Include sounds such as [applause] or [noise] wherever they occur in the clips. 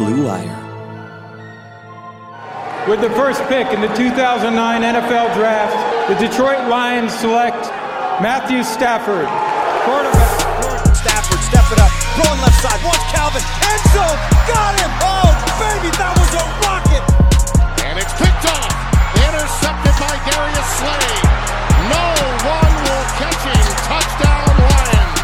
Blue Wire. With the first pick in the 2009 NFL Draft, the Detroit Lions select Matthew Stafford, quarterback. Stafford, step it up, throwing left side, wants Calvin, end zone, got him! Oh, baby, that was a rocket! And it's picked off, intercepted by Darius Slay. No one will catch him. Touchdown, Lions.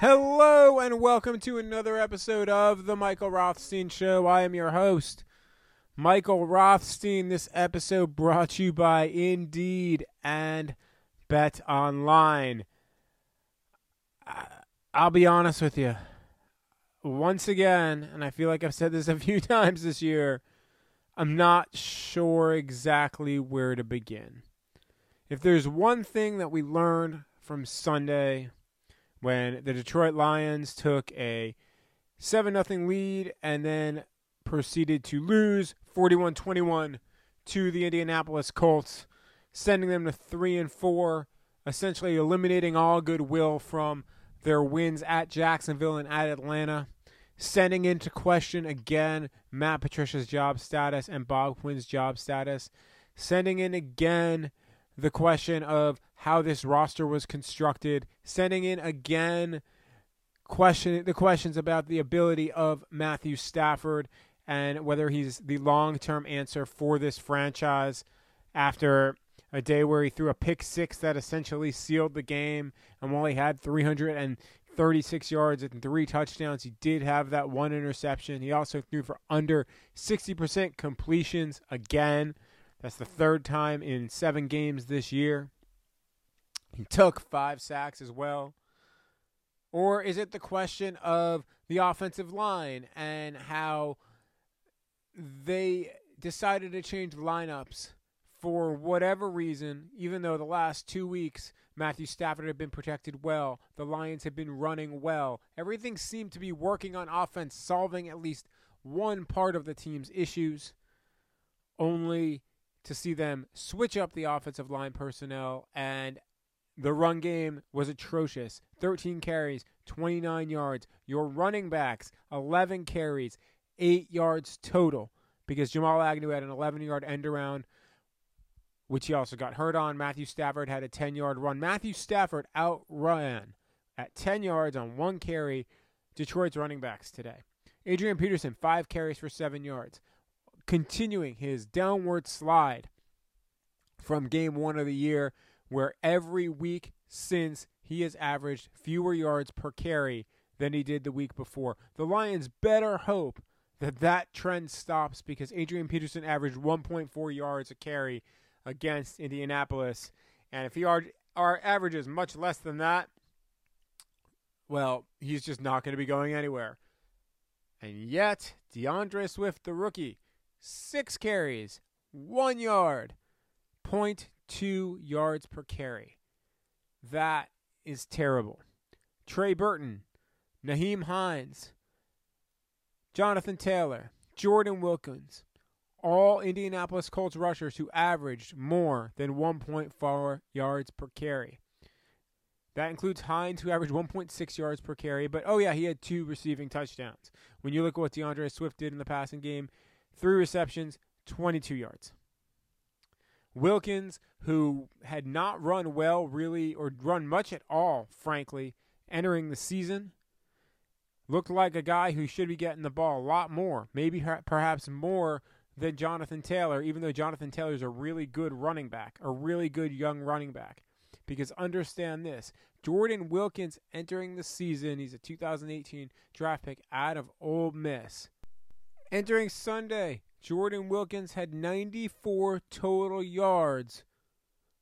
Hello and welcome to another episode of the Michael Rothstein Show. I am your host, Michael Rothstein. This episode brought to you by Indeed and Bet Online. I'll be honest with you. Once again, and I feel like I've said this a few [laughs] times this year, I'm not sure exactly where to begin. If there's one thing that we learned from Sunday when the Detroit Lions took a 7 0 lead and then proceeded to lose 41 21 to the Indianapolis Colts, sending them to 3 and 4, essentially eliminating all goodwill from their wins at Jacksonville and at Atlanta, sending into question again Matt Patricia's job status and Bob Quinn's job status, sending in again the question of how this roster was constructed, sending in again question the questions about the ability of Matthew Stafford and whether he's the long-term answer for this franchise after a day where he threw a pick six that essentially sealed the game. And while he had 336 yards and three touchdowns he did have that one interception. He also threw for under 60% completions again that's the third time in seven games this year. He took five sacks as well. Or is it the question of the offensive line and how they decided to change lineups for whatever reason, even though the last two weeks Matthew Stafford had been protected well, the Lions had been running well, everything seemed to be working on offense, solving at least one part of the team's issues, only to see them switch up the offensive line personnel and the run game was atrocious. 13 carries, 29 yards. Your running backs, 11 carries, 8 yards total because Jamal Agnew had an 11 yard end around, which he also got hurt on. Matthew Stafford had a 10 yard run. Matthew Stafford outran at 10 yards on one carry Detroit's running backs today. Adrian Peterson, 5 carries for 7 yards continuing his downward slide from game one of the year, where every week since he has averaged fewer yards per carry than he did the week before. The Lions better hope that that trend stops because Adrian Peterson averaged 1.4 yards a carry against Indianapolis. And if he are, our average is much less than that, well, he's just not going to be going anywhere. And yet, DeAndre Swift, the rookie, six carries, one yard, 0.2 yards per carry. That is terrible. Trey Burton, Nyheim Hines, Jonathan Taylor, Jordan Wilkins, all Indianapolis Colts rushers who averaged more than 1.4 yards per carry. That includes Hines, who averaged 1.6 yards per carry. But oh, yeah, he had two receiving touchdowns. When you look at what DeAndre Swift did in the passing game, three receptions, 22 yards. Wilkins, who had not run well, really, or run much at all, frankly, entering the season, looked like a guy who should be getting the ball a lot more, maybe perhaps more than Jonathan Taylor, even though Jonathan Taylor is a really good running back, a really good young running back. Because understand this Jordan Wilkins entering the season, he's a 2018 draft pick out of Ole Miss. Entering Sunday, Jordan Wilkins had 94 total yards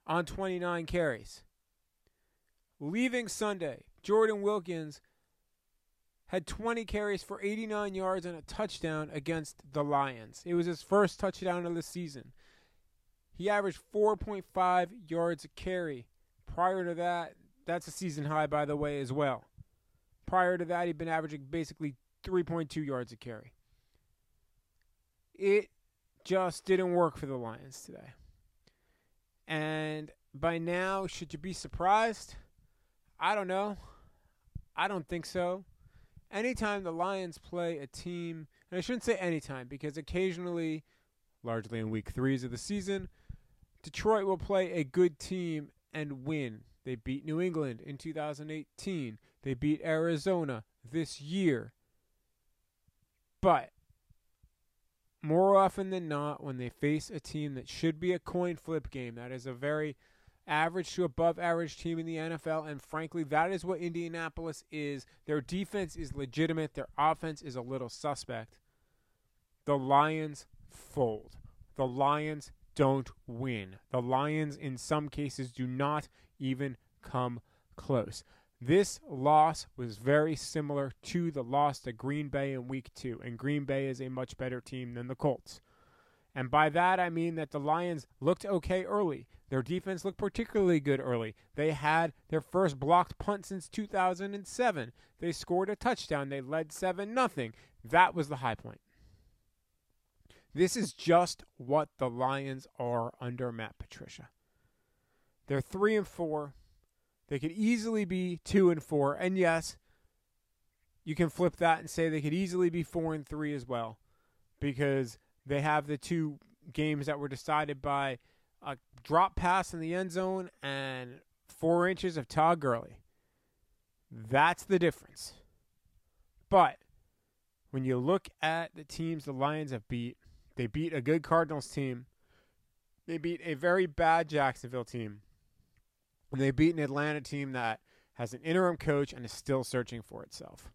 on 29 carries. Leaving Sunday, Jordan Wilkins had 20 carries for 89 yards and a touchdown against the Lions. It was his first touchdown of the season. He averaged 4.5 yards a carry. Prior to that, that's a season high, by the way, as well. Prior to that, he'd been averaging basically 3.2 yards a carry. It just didn't work for the Lions today. And by now, should you be surprised? I don't know. I don't think so. Anytime the Lions play a team, and I shouldn't say anytime because occasionally, largely in week threes of the season, Detroit will play a good team and win. They beat New England in 2018. They beat Arizona this year. But more often than not, when they face a team that should be a coin flip game, that is a very average to above average team in the NFL, and frankly, that is what Indianapolis is. Their defense is legitimate, their offense is a little suspect. The Lions fold. The Lions don't win. The Lions, in some cases, do not even come close. This loss was very similar to the loss to Green Bay in week two, and Green Bay is a much better team than the Colts. And by that, I mean that the Lions looked okay early. Their defense looked particularly good early. They had their first blocked punt since 2007. They scored a touchdown. They led 7 0. That was the high point. This is just what the Lions are under Matt Patricia. They're 3 and 4. They could easily be 2 and 4. And yes, you can flip that and say they could easily be 4 and 3 as well because they have the two games that were decided by a drop pass in the end zone and four inches of Todd Gurley. That's the difference. But when you look at the teams the Lions have beat, they beat a good Cardinals team. They beat a very bad Jacksonville team. And they beat an Atlanta team that has an interim coach and is still searching for itself.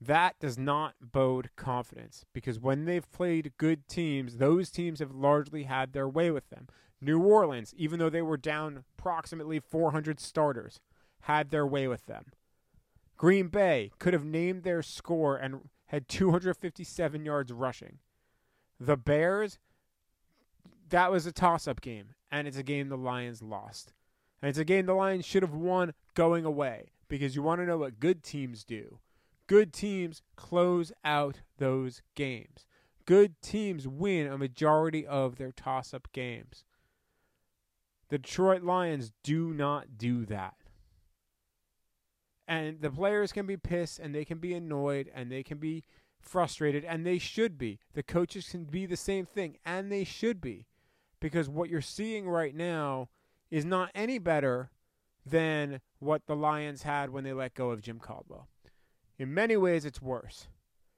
That does not bode confidence because when they've played good teams, those teams have largely had their way with them. New Orleans, even though they were down approximately 400 starters, had their way with them. Green Bay could have named their score and had 257 yards rushing. The Bears, that was a toss up game, and it's a game the Lions lost. And it's a game the Lions should have won going away because you want to know what good teams do Good teams close out those games. Good teams win a majority of their toss up games. The Detroit Lions do not do that. And the players can be pissed and they can be annoyed and they can be frustrated and they should be. The coaches can be the same thing and they should be. Because what you're seeing right now is not any better than what the Lions had when they let go of Jim Caldwell. In many ways, it's worse.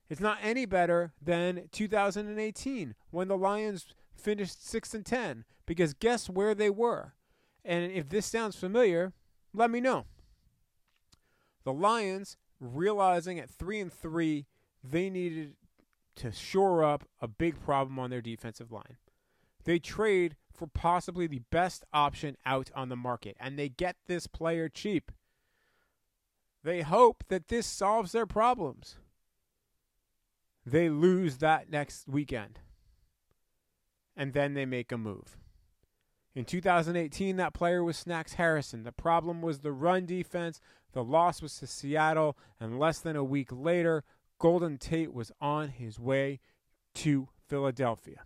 It's not any better than 2018 when the Lions finished 6 and 10 because guess where they were? And if this sounds familiar, let me know. The Lions realizing at 3 and 3 they needed to shore up a big problem on their defensive line. They trade for possibly the best option out on the market and they get this player cheap. They hope that this solves their problems. They lose that next weekend. And then they make a move. In 2018, that player was Snacks Harrison. The problem was the run defense. The loss was to Seattle. And less than a week later, Golden Tate was on his way to Philadelphia.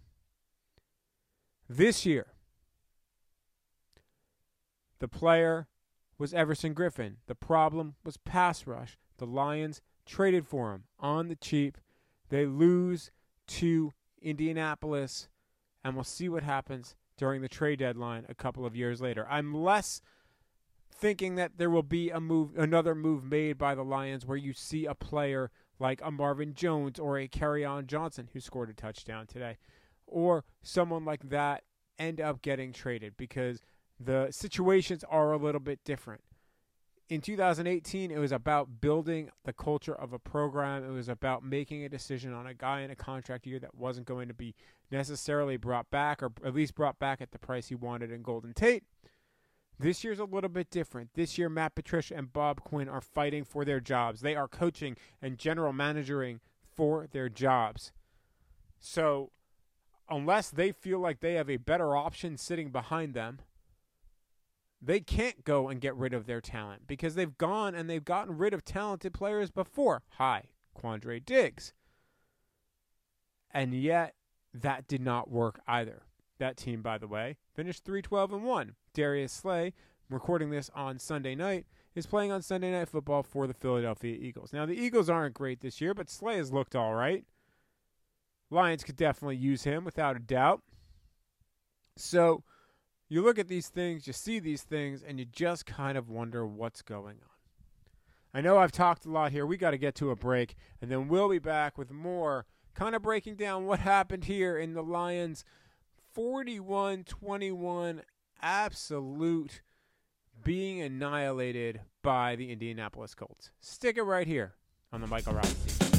This year, the player was Everson Griffen. The problem was pass rush. The Lions traded for him on the cheap. They lose to Indianapolis, and we'll see what happens during the trade deadline a couple of years later. I'm less thinking that there will be a move another move made by the Lions where you see a player like a Marvin Jones or a Kerryon Johnson who scored a touchdown today or someone like that end up getting traded because the situations are a little bit different. in 2018, it was about building the culture of a program. It was about making a decision on a guy in a contract year that wasn't going to be necessarily brought back, or at least brought back at the price he wanted in Golden Tate. This year's a little bit different. This year, Matt Patricia and Bob Quinn are fighting for their jobs. They are coaching and general managering for their jobs. So, unless they feel like they have a better option sitting behind them, they can't go and get rid of their talent because they've gone and they've gotten rid of talented players before. Hi, Quandre Diggs. And yet, that did not work either. That team, by the way, finished 3 12 and 1. Darius Slay, recording this on Sunday night, is playing on Sunday Night Football for the Philadelphia Eagles. Now, the Eagles aren't great this year, but Slay has looked all right. Lions could definitely use him without a doubt. So, you look at these things, you see these things, and you just kind of wonder what's going on. I know I've talked a lot here. We got to get to a break, and then we'll be back with more, kind of breaking down what happened here in the Lions' 41 21 absolute being annihilated by the Indianapolis Colts. Stick it right here on the Michael Rothstein.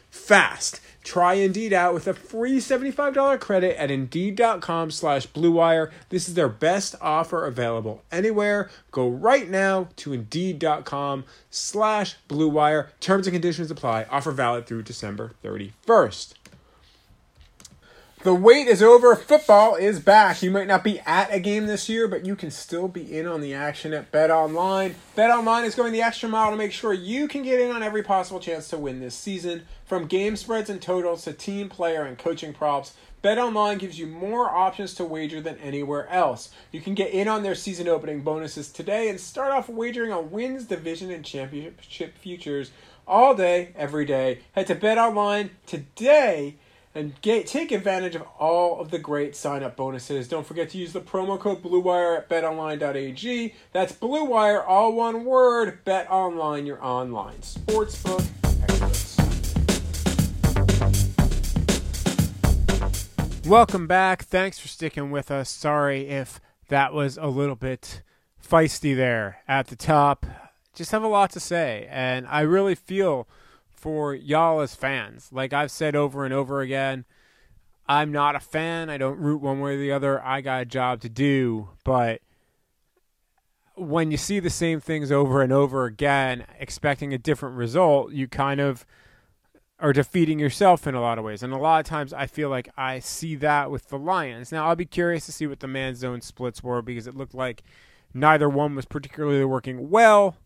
fast. Try Indeed out with a free $75 credit at Indeed.com slash BlueWire. This is their best offer available anywhere. Go right now to Indeed.com slash BlueWire. Terms and conditions apply. Offer valid through December 31st. The wait is over. Football is back. You might not be at a game this year, but you can still be in on the action at Bet Online. Bet Online is going the extra mile to make sure you can get in on every possible chance to win this season. From game spreads and totals to team, player, and coaching props, Bet Online gives you more options to wager than anywhere else. You can get in on their season opening bonuses today and start off wagering on wins, division, and championship futures all day, every day. Head to Bet Online today and get, take advantage of all of the great sign up bonuses. Don't forget to use the promo code BlueWire at betonline.ag. That's BlueWire, all one word. Bet Online, your online sportsbook. Welcome back. Thanks for sticking with us. Sorry if that was a little bit feisty there at the top. Just have a lot to say, and I really feel for y'all as fans. Like I've said over and over again, I'm not a fan. I don't root one way or the other. I got a job to do. But when you see the same things over and over again, expecting a different result, you kind of are defeating yourself in a lot of ways. And a lot of times I feel like I see that with the Lions. Now, I'll be curious to see what the man zone splits were because it looked like neither one was particularly working well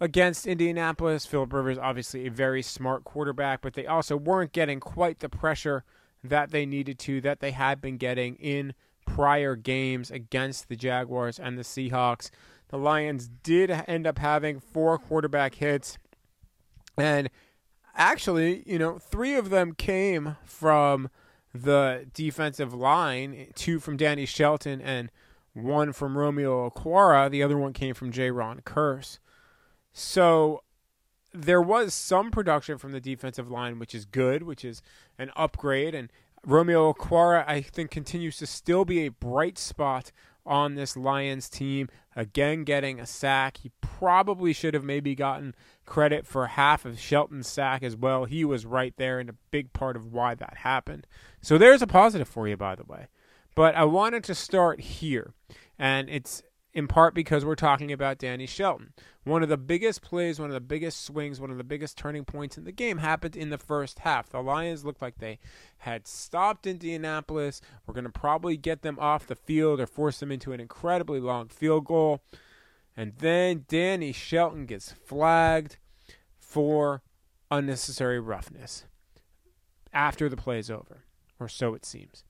against Indianapolis. Philip Rivers, obviously a very smart quarterback, but they also weren't getting quite the pressure that they needed to, that they had been getting in prior games against the Jaguars and the Seahawks. The Lions did end up having four quarterback hits. And actually, you know, three of them came from the defensive line, two from Danny Shelton and one from Romeo Okwara. The other one came from Jayron Kearse. So there was some production from the defensive line, which is good, which is an upgrade. And Romeo Okwara, I think, continues to still be a bright spot on this Lions team. Again, getting a sack. He probably should have maybe gotten credit for half of Shelton's sack as well. He was right there and a big part of why that happened. So there's a positive for you, by the way. But I wanted to start here. And it's in part because we're talking about Danny Shelton. One of the biggest plays, one of the biggest swings, one of the biggest turning points in the game happened in the first half. The Lions looked like they had stopped Indianapolis. We're going to probably get them off the field or force them into an incredibly long field goal. And then Danny Shelton gets flagged for unnecessary roughness after the play is over, or so it seems.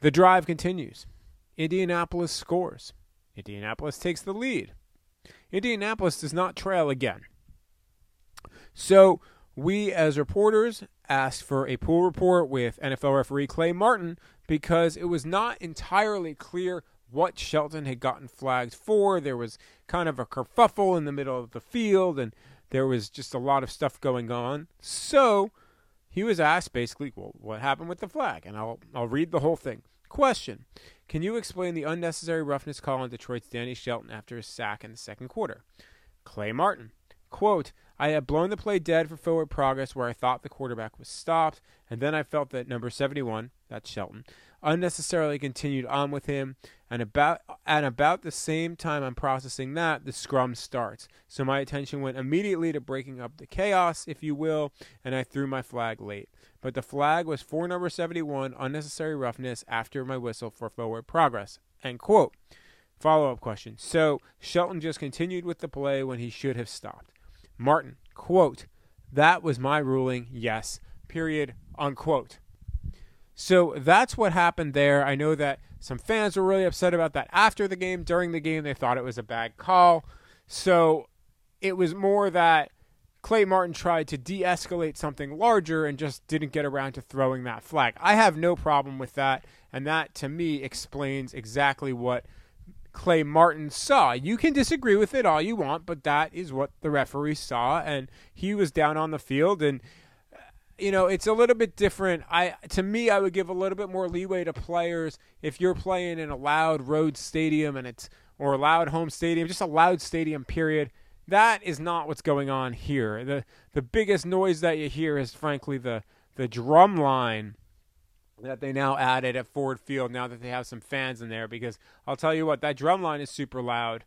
The drive continues. Indianapolis scores. Indianapolis takes the lead. Indianapolis does not trail again. So we, as reporters, asked for a pool report with NFL referee Clay Martin because it was not entirely clear what Shelton had gotten flagged for. There was kind of a kerfuffle in the middle of the field, and there was just a lot of stuff going on. So he was asked basically, well, what happened with the flag? And I'll I'll read the whole thing. Question: Can you explain the unnecessary roughness call on Detroit's Danny Shelton after his sack in the second quarter? Clay Martin. Quote, I had blown the play dead for forward progress where I thought the quarterback was stopped, and then I felt that number 71, that's Shelton, unnecessarily continued on with him, and about at about the same time I'm processing that, the scrum starts. So my attention went immediately to breaking up the chaos, if you will, and I threw my flag late. But the flag was for number 71, unnecessary roughness after my whistle for forward progress. End quote. Follow up question. So Shelton just continued with the play when he should have stopped. Martin, quote, that was my ruling, yes, period, unquote. So that's what happened there. I know that some fans were really upset about that after the game. During the game, they thought it was a bad call. So it was more that Clay Martin tried to de escalate something larger and just didn't get around to throwing that flag. I have no problem with that. And that, to me, explains exactly what Clay Martin saw. You can disagree with it all you want, but that is what the referee saw, and he was down on the field. And you know, it's a little bit different. I to me, I would give a little bit more leeway to players if you're playing in a loud road stadium and it's or a loud home stadium, just a loud stadium. Period. That is not what's going on here. the The biggest noise that you hear is, frankly, the the drum line that they now added at Ford Field now that they have some fans in there because I'll tell you what that drum line is super loud.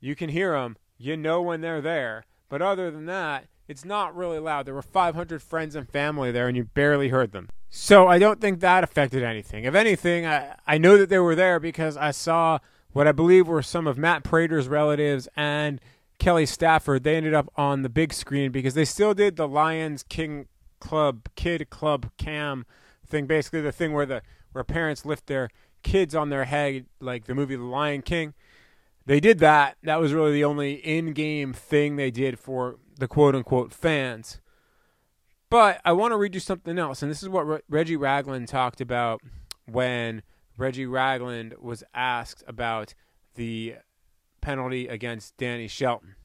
You can hear them. You know when they're there. But other than that, it's not really loud. There were 500 friends and family there and you barely heard them. So I don't think that affected anything. If anything, I, I know that they were there because I saw what I believe were some of Matt Prater's relatives and Kelly Stafford. They ended up on the big screen because they still did the Lions King Club Kid Club Cam thing, basically the thing where the where parents lift their kids on their head, like the movie The Lion King. They did that. That was really the only in-game thing they did for the quote-unquote fans. But I want to read you something else, and this is what Re- Reggie Ragland talked about when Reggie Ragland was asked about the penalty against Danny Shelton.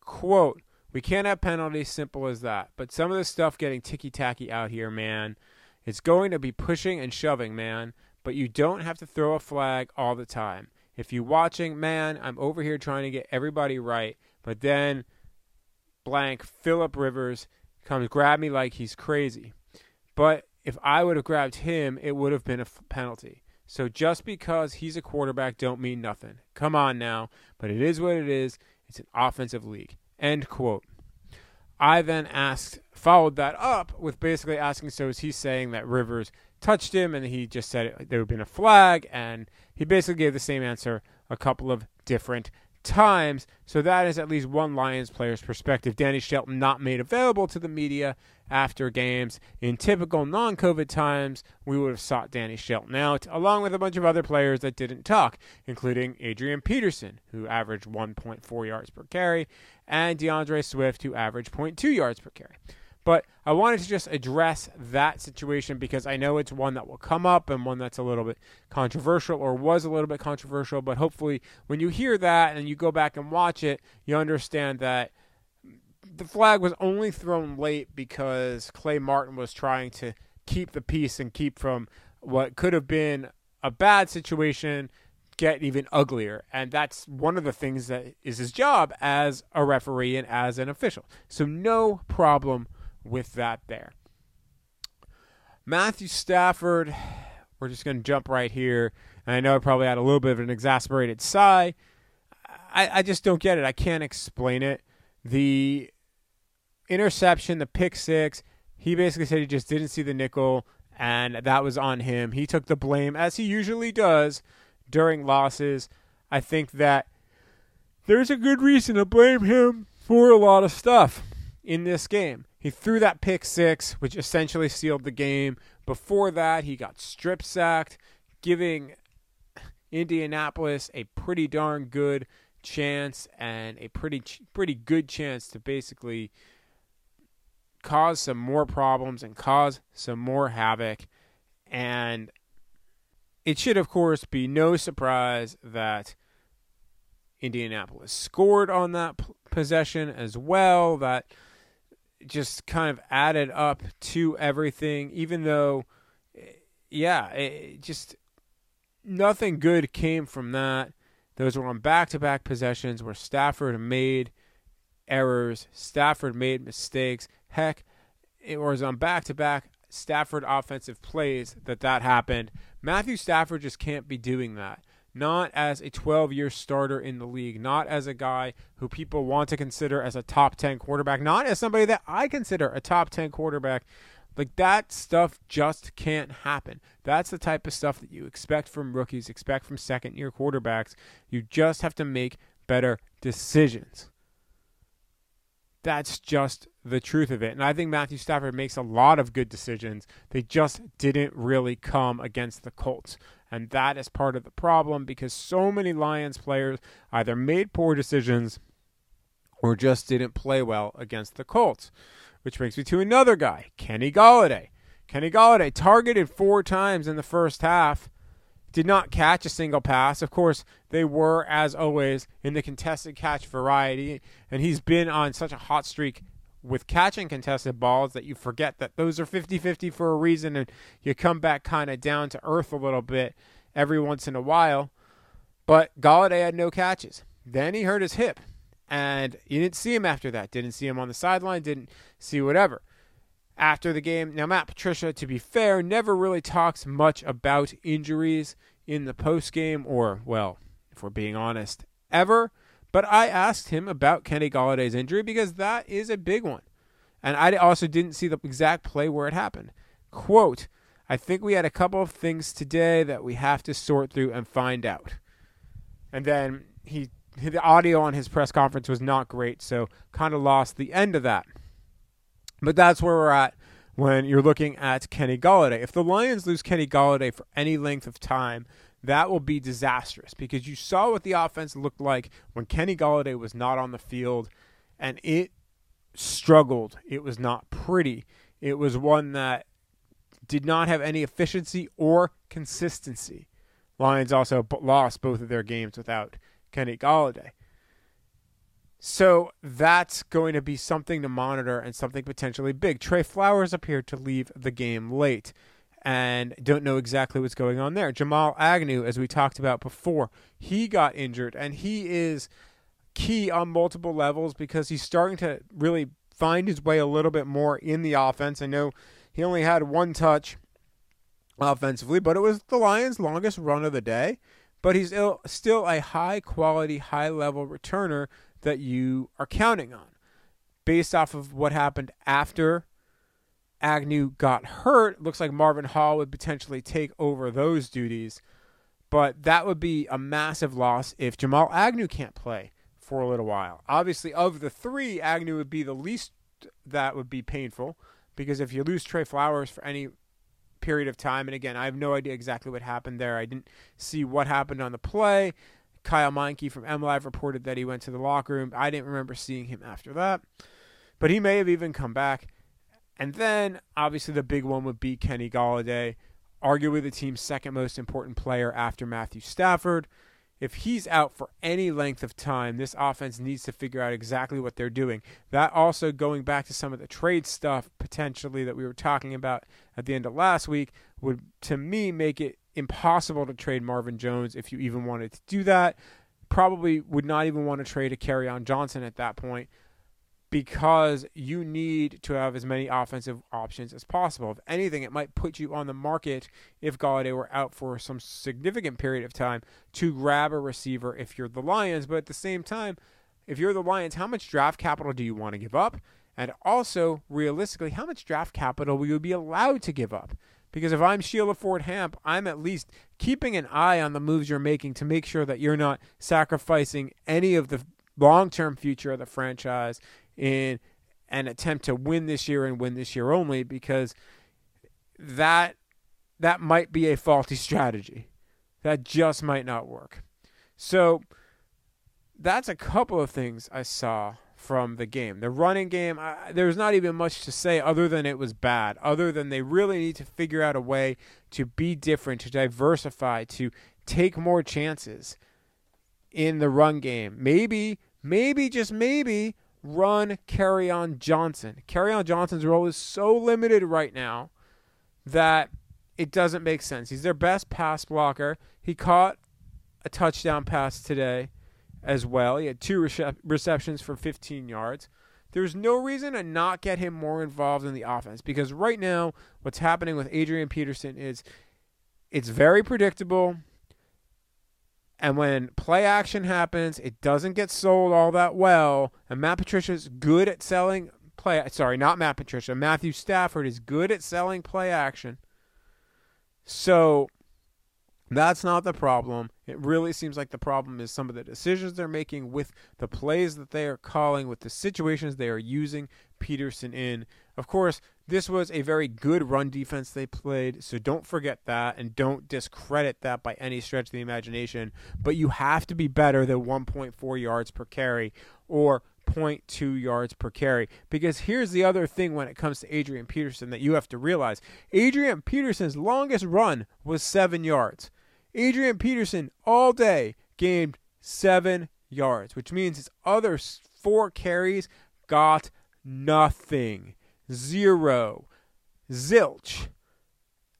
Quote, we can't have penalties simple as that. But some of the stuff getting ticky tacky out here, man, it's going to be pushing and shoving, man, but you don't have to throw a flag all the time. If you're watching, man, I'm over here trying to get everybody right, but then blank Philip Rivers comes grab me like he's crazy. But if I would have grabbed him, it would have been a f- penalty. So just because he's a quarterback don't mean nothing. Come on now, but it is what it is. It's an offensive league. End quote. I then asked, followed that up with basically asking, so is he saying that Rivers touched him and he just said it, there would have been a flag? And he basically gave the same answer a couple of different times. So that is at least one Lions player's perspective. Danny Shelton not made available to the media after games. In typical non COVID times, we would have sought Danny Shelton out, along with a bunch of other players that didn't talk, including Adrian Peterson, who averaged 1.4 yards per carry, and DeAndre Swift, who averaged 0.2 yards per carry. But I wanted to just address that situation because I know it's one that will come up and one that's a little bit controversial or was a little bit controversial. But hopefully, when you hear that and you go back and watch it, you understand that the flag was only thrown late because Clay Martin was trying to keep the peace and keep from what could have been a bad situation get even uglier. And that's one of the things that is his job as a referee and as an official. So, no problem with that there. Matthew Stafford we're just going to jump right here. And I know I probably had a little bit of an exasperated sigh. I, I just don't get it. I can't explain it. The interception, the pick six, he basically said he just didn't see the nickel, and that was on him. He took the blame, as he usually does during losses. I think that there's a good reason to blame him for a lot of stuff in this game. He threw that pick six, which essentially sealed the game. Before that, he got strip sacked, giving Indianapolis a pretty darn good chance and a pretty pretty good chance to basically cause some more problems and cause some more havoc. And it should, of course, be no surprise that Indianapolis scored on that p- possession as well. That just kind of added up to everything, even though, eh, yeah, it just nothing good came from that. Those were on back to back possessions where Stafford made errors, Stafford made mistakes. Heck, it was on back to back Stafford offensive plays that that happened. Matthew Stafford just can't be doing that. Not as a 12 year starter in the league, not as a guy who people want to consider as a top 10 quarterback, not as somebody that I consider a top 10 quarterback. Like that stuff just can't happen. That's the type of stuff that you expect from rookies, expect from second year quarterbacks. You just have to make better decisions. That's just the truth of it. And I think Matthew Stafford makes a lot of good decisions. They just didn't really come against the Colts. And that is part of the problem because so many Lions players either made poor decisions or just didn't play well against the Colts. Which brings me to another guy, Kenny Golladay. Kenny Golladay targeted four times in the first half, did not catch a single pass. Of course, they were, as always, in the contested catch variety, and he's been on such a hot streak with catching contested balls that you forget that those are 50 50 for a reason, and you come back kind of down to earth a little bit every once in a while. But Golladay had no catches. Then he hurt his hip, and you didn't see him after that. Didn't see him on the sideline, didn't see whatever after the game. Now, Matt Patricia, to be fair, never really talks much about injuries in the post game, or, well, if we're being honest, ever. But I asked him about Kenny Golladay's injury because that is a big one. And I also didn't see the exact play where it happened. Quote, I think we had a couple of things today that we have to sort through and find out. And then he the audio on his press conference was not great, so kind of lost the end of that. But that's where we're at when you're looking at Kenny Golladay. If the Lions lose Kenny Golladay for any length of time, that will be disastrous because you saw what the offense looked like when Kenny Golladay was not on the field and it struggled. It was not pretty. It was one that did not have any efficiency or consistency. Lions also lost both of their games without Kenny Golladay. So that's going to be something to monitor and something potentially big. Trey Flowers appeared to leave the game late and don't know exactly what's going on there. Jamal Agnew, as we talked about before, he got injured and he is key on multiple levels because he's starting to really find his way a little bit more in the offense. I know he only had one touch offensively, but it was the Lions' longest run of the day. But he's still a high quality, high level returner that you are counting on based off of what happened after Agnew got hurt. Looks like Marvin Hall would potentially take over those duties, but that would be a massive loss if Jamal Agnew can't play for a little while. Obviously, of the three, Agnew would be the least that would be painful because if you lose Trey Flowers for any period of time, and again, I have no idea exactly what happened there. I didn't see what happened on the play. Kyle Meinke from MLive reported that he went to the locker room. I didn't remember seeing him after that, but he may have even come back. And then, obviously, the big one would be Kenny Golladay, arguably the team's second most important player after Matthew Stafford. If he's out for any length of time, this offense needs to figure out exactly what they're doing. That also going back to some of the trade stuff potentially that we were talking about at the end of last week would, to me, make it impossible to trade Marvin Jones if you even wanted to do that. Probably would not even want to trade a Kerryon Johnson at that point. because you need to have as many offensive options as possible. If anything, it might put you on the market if Golladay were out for some significant period of time to grab a receiver if you're the Lions. But at the same time, if you're the Lions, how much draft capital do you want to give up? And also, realistically, how much draft capital will you be allowed to give up? Because if I'm Sheila Ford Hamp, I'm at least keeping an eye on the moves you're making to make sure that you're not sacrificing any of the long term future of the franchise in an attempt to win this year and win this year only because that that might be a faulty strategy. That just might not work. So that's a couple of things I saw from the game. The running game, I, there's not even much to say other than it was bad, other than they really need to figure out a way to be different, to diversify, to take more chances in the run game. Maybe, maybe, just maybe, run Kerryon Johnson. Kerryon Johnson's role is so limited right now that it doesn't make sense. He's their best pass blocker. He caught a touchdown pass today as well. He had two rece- receptions for 15 yards. There's no reason to not get him more involved in the offense because right now, what's happening with Adrian Peterson is it's very predictable. And when play action happens, it doesn't get sold all that well. And Matt Patricia's good at selling play. Sorry, not Matt Patricia. Matthew Stafford is good at selling play action. So that's not the problem. It really seems like the problem is some of the decisions they're making with the plays that they are calling, with the situations they are using Peterson in. Of course, this was a very good run defense they played, so don't forget that and don't discredit that by any stretch of the imagination. But you have to be better than 1.4 yards per carry or 0.2 yards per carry. Because here's the other thing when it comes to Adrian Peterson that you have to realize Adrian Peterson's longest run was seven yards. Adrian Peterson all day gained seven yards, which means his other four carries got nothing. Zero. Zilch.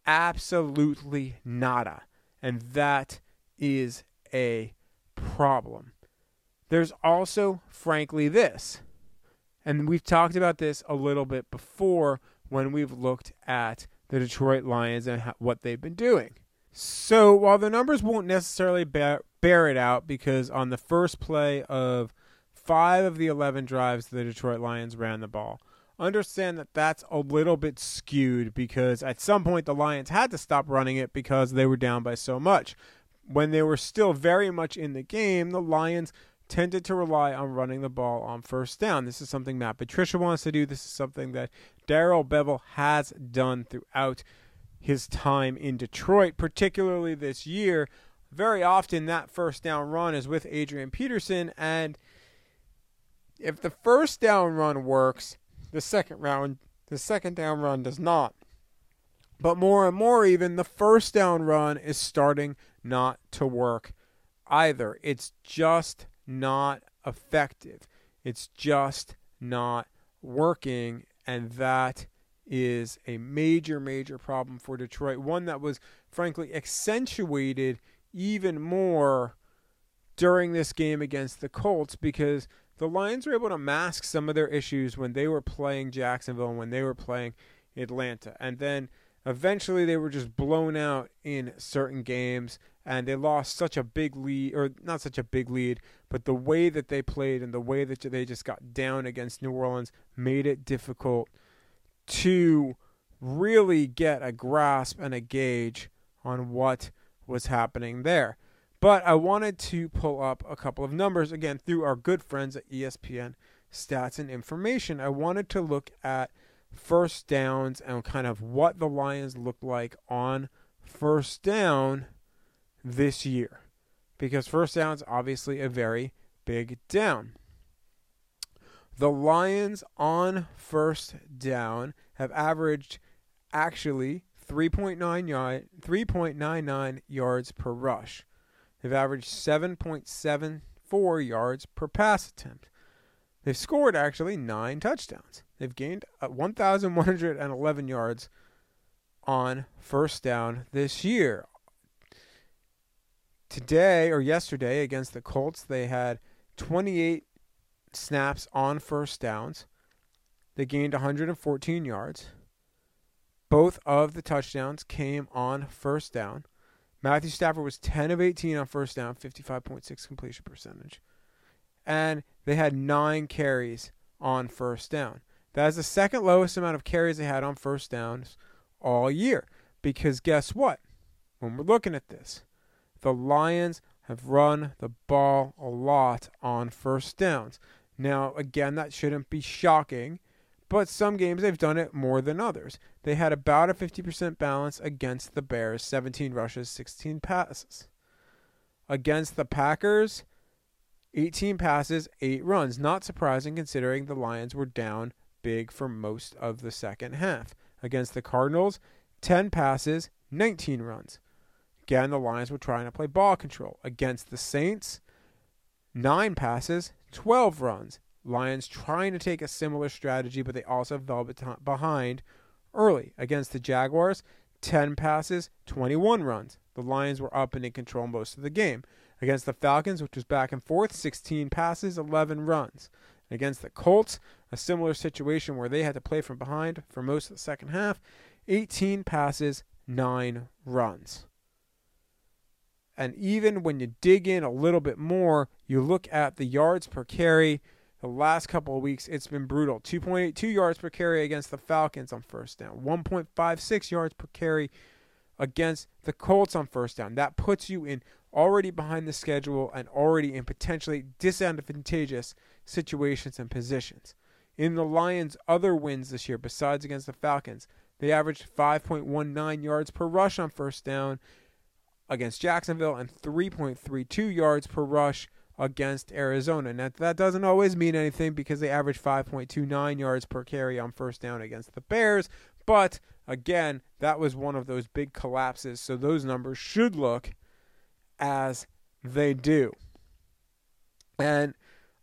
Absolutely nada. And that is a problem. There's also, frankly, this. And we've talked about this a little bit before when we've looked at the Detroit Lions and what they've been doing. So while the numbers won't necessarily bear, bear it out, because on the first play of five of the 11 drives, the Detroit Lions ran the ball. Understand that that's a little bit skewed because at some point the Lions had to stop running it because they were down by so much. When they were still very much in the game, the Lions tended to rely on running the ball on first down. This is something Matt Patricia wants to do. This is something that Darrell Bevell has done throughout his time in Detroit, particularly this year. Very often, that first down run is with Adrian Peterson, and if the first down run works, the second round, the second down run does not. But more and more, even the first down run is starting not to work either. It's just not effective. It's just not working, and that is a major, major problem for Detroit. One that was, frankly, accentuated even more during this game against the Colts because the Lions were able to mask some of their issues when they were playing Jacksonville and when they were playing Atlanta. And then eventually they were just blown out in certain games and they lost such a big lead or not such a big lead but the way that they played and the way that they just got down against New Orleans made it difficult to really get a grasp and a gauge on what was happening there. But I wanted to pull up a couple of numbers again through our good friends at ESPN Stats and Information. I wanted to look at first downs and kind of what the Lions looked like on first down this year. Because first down's obviously a very big down. The Lions on first down have averaged actually 3.9 yard, 3.99 yards per rush. They've averaged 7.74 yards per pass attempt. They've scored actually nine touchdowns. They've gained uh, 1,111 yards on first down this year. Today or yesterday against the Colts, they had 28 snaps on first downs. They gained 114 yards. Both of the touchdowns came on first down. Matthew Stafford was 10 of 18 on first down, 55.6 completion percentage. And they had nine carries on first down. That is the second lowest amount of carries they had on first downs all year. Because guess what? When we're looking at this, the Lions have run the ball a lot on first downs. Now, again, that shouldn't be shocking, but some games they've done it more than others. They had about a 50% balance against the Bears 17 rushes, 16 passes. Against the Packers, 18 passes, 8 runs. Not surprising considering the Lions were down big for most of the second half. Against the Cardinals, 10 passes, 19 runs. Again, the Lions were trying to play ball control. Against the Saints, 9 passes, 12 runs. Lions trying to take a similar strategy, but they also fell behind early. Against the Jaguars, 10 passes, 21 runs. The Lions were up and in control most of the game. Against the Falcons, which was back and forth, 16 passes, 11 runs. Against the Colts, a similar situation where they had to play from behind for most of the second half, 18 passes, 9 runs. And even when you dig in a little bit more, you look at the yards per carry. The last couple of weeks, it's been brutal. 2.82 yards per carry against the Falcons on first down, 1.56 yards per carry against the Colts on first down. That puts you in already behind the schedule and already in potentially disadvantageous situations and positions. In the Lions' other wins this year, besides against the Falcons, they averaged 5.19 yards per rush on first down against Jacksonville and 3.32 yards per rush against Arizona. Now, that doesn't always mean anything because they averaged 5.29 yards per carry on first down against the Bears. But again, that was one of those big collapses. So those numbers should look as they do. And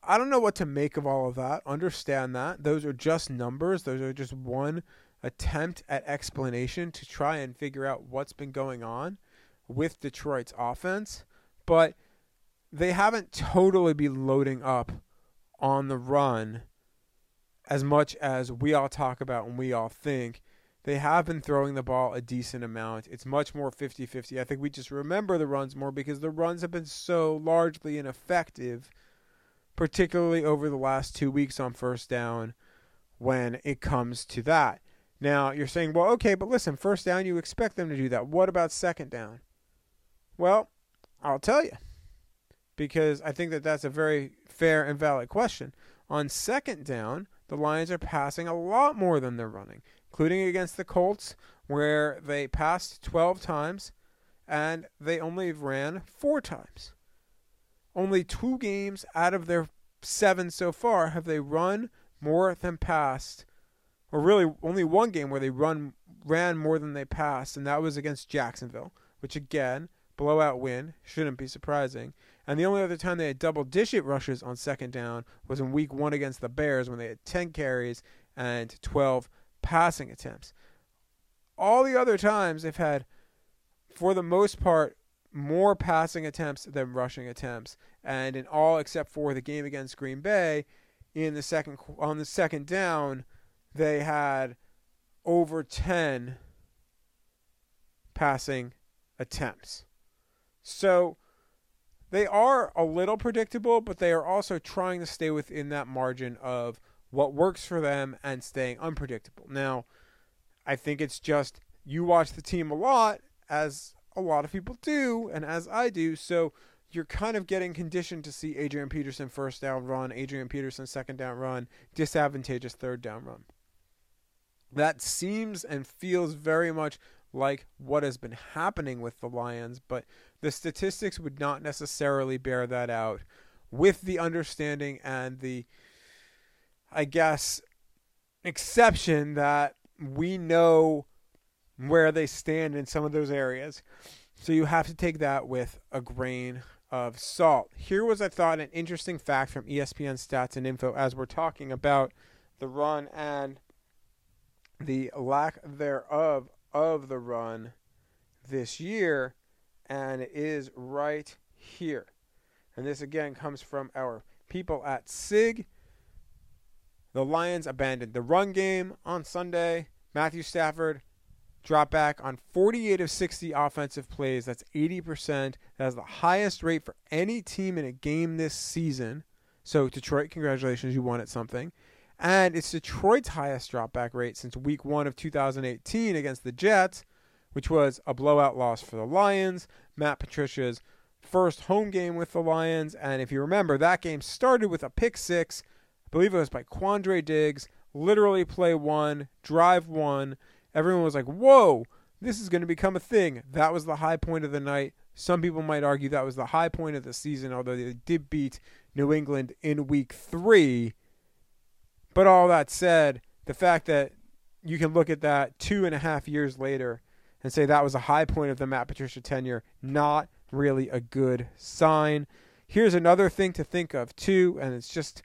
I don't know what to make of all of that. Understand that. Those are just numbers, those are just one attempt at explanation to try and figure out what's been going on with Detroit's offense, but they haven't totally been loading up on the run as much as we all talk about and we all think. They have been throwing the ball a decent amount. It's much more 50 50. I think we just remember the runs more because the runs have been so largely ineffective, particularly over the last two weeks on first down when it comes to that. Now, you're saying, well, okay, but listen, first down, you expect them to do that. What about second down? Well, I'll tell you because I think that that's a very fair and valid question. On second down, the Lions are passing a lot more than they're running, including against the Colts, where they passed 12 times and they only ran four times. Only two games out of their seven so far have they run more than passed, or really only one game where they run ran more than they passed, and that was against Jacksonville, which again blowout win. Shouldn't be surprising. And the only other time they had double digit rushes on second down was in week one against the Bears when they had 10 carries and 12 passing attempts. All the other times they've had, for the most part, more passing attempts than rushing attempts. And in all except for the game against Green Bay, in the second on the second down, they had over 10 passing attempts. So they are a little predictable, but they are also trying to stay within that margin of what works for them and staying unpredictable. Now, I think it's just you watch the team a lot, as a lot of people do, and as I do, so you're kind of getting conditioned to see Adrian Peterson first down run, Adrian Peterson second down run, disadvantageous third down run. That seems and feels very much like what has been happening with the Lions, but the statistics would not necessarily bear that out with the understanding and the, I guess, exception that we know where they stand in some of those areas. So you have to take that with a grain of salt. Here was, I thought, an interesting fact from ESPN Stats and Info as we're talking about the run and the lack thereof of the run this year and it is right here. And this again comes from our people at SIG. the Lions abandoned the run game on Sunday. Matthew Stafford dropped back on 48 of 60 offensive plays. That's 80%. That's the highest rate for any team in a game this season. So, Detroit, congratulations, you won at something. And it's Detroit's highest dropback rate since week one of 2018 against the Jets, which was a blowout loss for the Lions. Matt Patricia's first home game with the Lions. And if you remember, that game started with a pick six. I believe it was by Quandre Diggs. Literally play one, drive one. Everyone was like, whoa, this is going to become a thing. That was the high point of the night. Some people might argue that was the high point of the season, although they did beat New England in week three. But all that said, the fact that you can look at that two and a half years later and say that was a high point of the Matt Patricia tenure, not really a good sign. Here's another thing to think of, too, and it's just,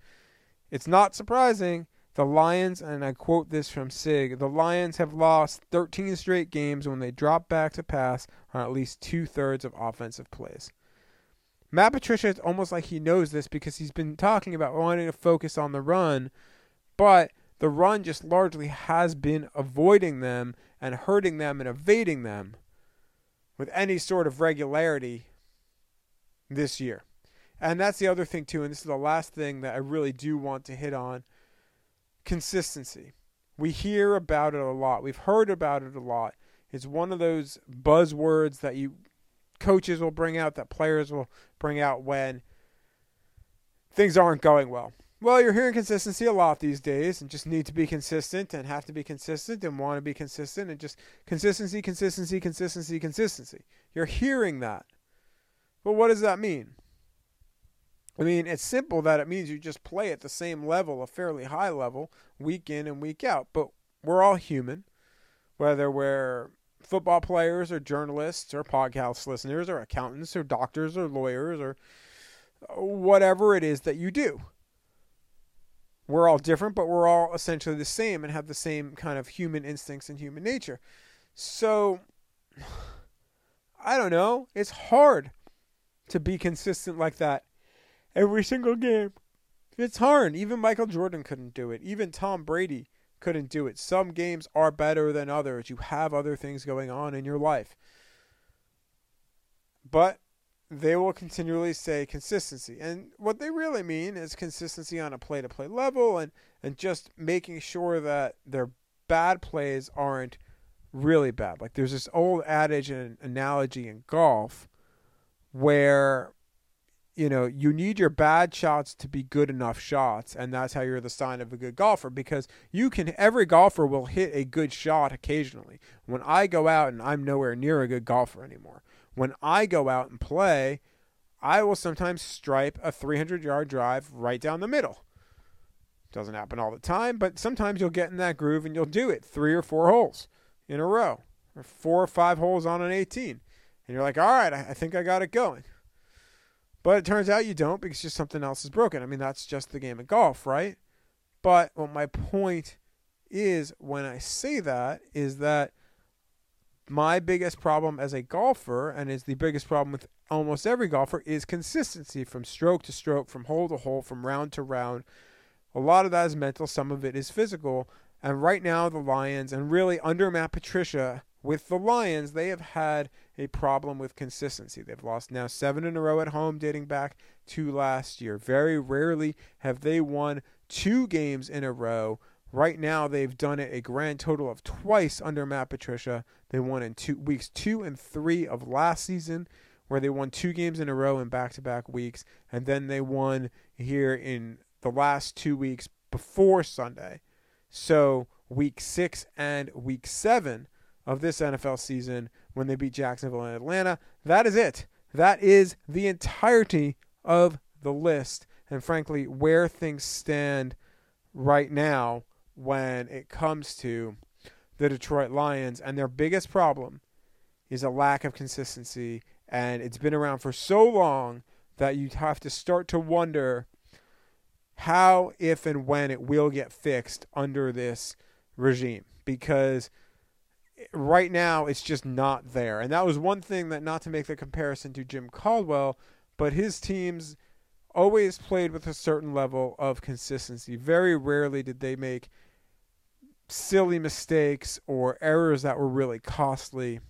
it's not surprising. The Lions, and I quote this from SIG the Lions have lost 13 straight games when they drop back to pass on at least two thirds of offensive plays. Matt Patricia, it's almost like he knows this because he's been talking about wanting to focus on the run, but the run just largely has been avoiding them and hurting them and evading them with any sort of regularity this year. And that's the other thing, too, and this is the last thing that I really do want to hit on consistency. We hear about it a lot. We've heard about it a lot. It's one of those buzzwords that you coaches will bring out, that players will bring out when things aren't going well. Well, you're hearing consistency a lot these days and just need to be consistent and have to be consistent and want to be consistent and just consistency, consistency, consistency, consistency. You're hearing that. But what does that mean? I mean, it's simple that it means you just play at the same level, a fairly high level, week in and week out. But we're all human, whether we're football players or journalists or podcast listeners or accountants or doctors or lawyers or whatever it is that you do. We're all different, but we're all essentially the same and have the same kind of human instincts and human nature. So, [sighs] I don't know. It's hard to be consistent like that every single game. It's hard. Even Michael Jordan couldn't do it. Even Tom Brady couldn't do it. Some games are better than others. You have other things going on in your life. But they will continually say consistency. And what they really mean is consistency on a play to play level and, and just making sure that their bad plays aren't really bad. Like there's this old adage and analogy in golf where you know, you need your bad shots to be good enough shots, and that's how you're the sign of a good golfer because you can every golfer will hit a good shot occasionally. When I go out and I'm nowhere near a good golfer anymore. When I go out and play, I will sometimes stripe a 300 yard drive right down the middle. Doesn't happen all the time, but sometimes you'll get in that groove and you'll do it three or four holes in a row, or four or five holes on an 18. And you're like, all right, I think I got it going. But it turns out you don't because just something else is broken. I mean, that's just the game of golf, right? But what my point is when I say that is that my biggest problem as a golfer, and is the biggest problem with almost every golfer, is consistency from stroke to stroke, from hole to hole, from round to round. A lot of that is mental, some of it is physical. And right now, the Lions, and really under Matt Patricia, with the Lions, they have had a problem with consistency. They've lost now seven in a row at home, dating back to last year. Very rarely have they won two games in a row. Right now, they've done it a grand total of twice under Matt Patricia. They won in two weeks two and three of last season, where they won two games in a row in back-to-back weeks, and then they won here in the last two weeks before Sunday. So week six and week seven of this NFL season when they beat Jacksonville and Atlanta. That is it. That is the entirety of the list, and frankly, where things stand right now when it comes to the Detroit Lions. And their biggest problem is a lack of consistency, and it's been around for so long that you have to start to wonder how, if, and when it will get fixed under this regime because right now it's just not there. And that was one thing that not to make the comparison to Jim Caldwell, but his teams always played with a certain level of consistency. Very rarely did they make silly mistakes or errors that were really costly.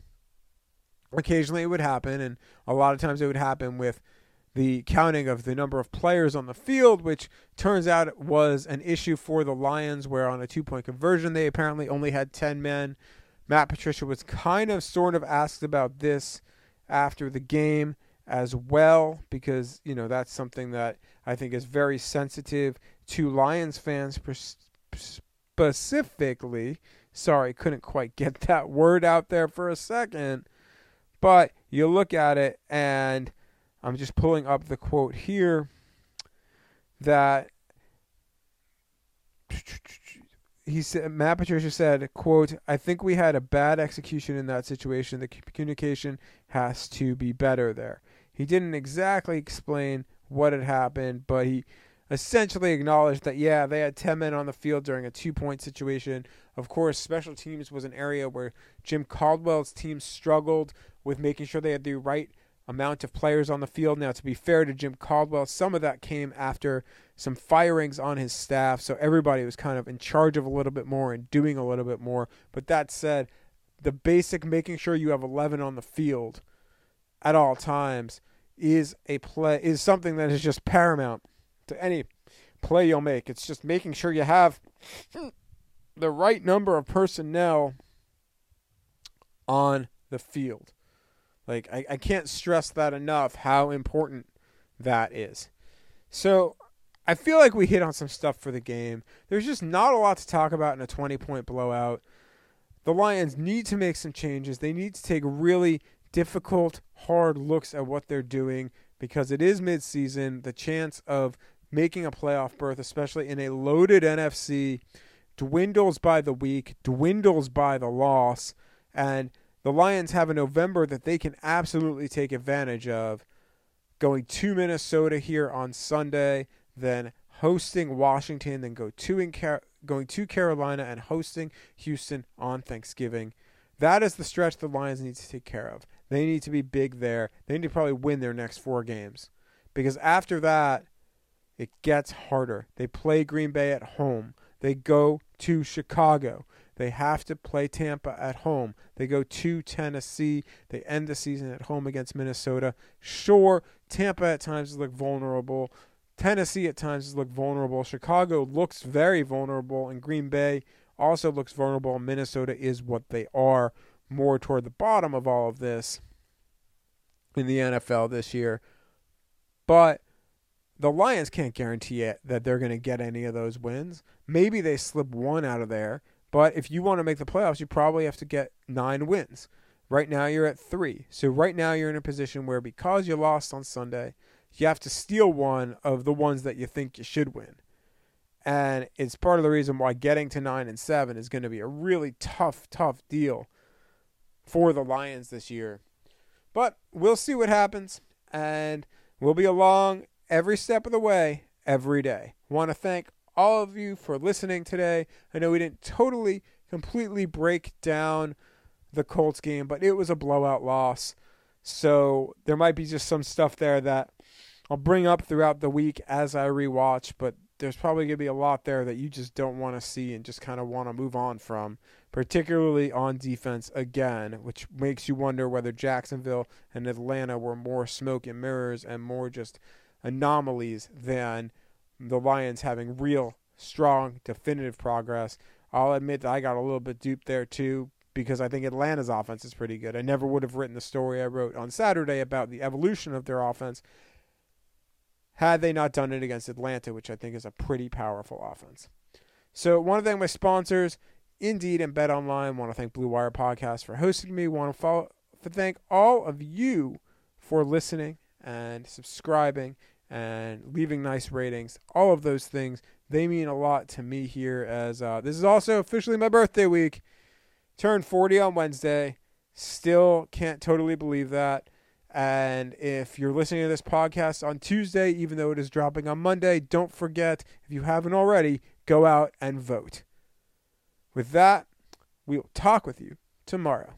Occasionally it would happen, and a lot of times it would happen with the counting of the number of players on the field, which turns out was an issue for the Lions, where on a two point conversion, they apparently only had 10 men. Matt Patricia was kind of sort of asked about this after the game as well, because, you know, that's something that I think is very sensitive to Lions fans specifically. Sorry, couldn't quite [laughs] get that word out there for a second. But you look at it, and I'm just pulling up the quote here that he said Matt Patricia said, quote, I think we had a bad execution in that situation. The communication has to be better there. He didn't exactly explain what had happened, but he essentially acknowledged that yeah, they had 10 men on the field during a two-point situation. Of course, special teams was an area where Jim Caldwell's team struggled with making sure they had the right amount of players on the field. Now, to be fair to Jim Caldwell, some of that came after some firings on his staff, so everybody was kind of in charge of a little bit more and doing a little bit more. But that said, the basic making sure you have 11 on the field at all times is a play is something that is just paramount to any play you'll make. It's just making sure you have the right number of personnel on the field. Like I, I can't stress that enough how important that is. So I feel like we hit on some stuff for the game. There's just not a lot to talk about in a 20 point blowout. The Lions need to make some changes. They need to take really difficult, hard looks at what they're doing because it is midseason. The chance of making a playoff berth, especially in a loaded NFC, dwindles by the week, dwindles by the loss. And the Lions have a November that they can absolutely take advantage of. Going to Minnesota here on Sunday, then hosting Washington, then go to in Car- going to Carolina and hosting Houston on Thanksgiving. That is the stretch the Lions need to take care of. They need to be big there. They need to probably win their next four games. Because after that, it gets harder. They play Green Bay at home. They go to Chicago. They have to play Tampa at home. They go to Tennessee. They end the season at home against Minnesota. Sure, Tampa at times look vulnerable. Tennessee at times look vulnerable. Chicago looks very vulnerable, and Green Bay also looks vulnerable. Minnesota is what they are, more toward the bottom of all of this in the NFL this year. But the Lions can't guarantee it that they're going to get any of those wins. Maybe they slip one out of there. But if you want to make the playoffs, you probably have to get nine wins. Right now, you're at three. So, right now, you're in a position where because you lost on Sunday, you have to steal one of the ones that you think you should win. And it's part of the reason why getting to nine and seven is going to be a really tough, tough deal for the Lions this year. But we'll see what happens. And we'll be along every step of the way, every day. Want to thank all of you for listening today. I know we didn't totally, completely break down the Colts game, but it was a blowout loss. So there might be just some stuff there that I'll bring up throughout the week as I rewatch, but there's probably going to be a lot there that you just don't want to see and just kind of want to move on from, particularly on defense again, which makes you wonder whether Jacksonville and Atlanta were more smoke and mirrors and more just anomalies than the Lions having real, strong, definitive progress. I'll admit that I got a little bit duped there too because I think Atlanta's offense is pretty good. I never would have written the story I wrote on Saturday about the evolution of their offense had they not done it against Atlanta, which I think is a pretty powerful offense. So, want to thank my sponsors, Indeed and BetOnline. Want to thank Blue Wire Podcast for hosting me. Want to follow, to thank all of you for listening and subscribing and leaving nice ratings. All of those things, they mean a lot to me here as uh, this is also officially my birthday week. Turned 40 on Wednesday. Still can't totally believe that. And if you're listening to this podcast on Tuesday, even though it is dropping on Monday, don't forget, if you haven't already, go out and vote. With that, we'll talk with you tomorrow.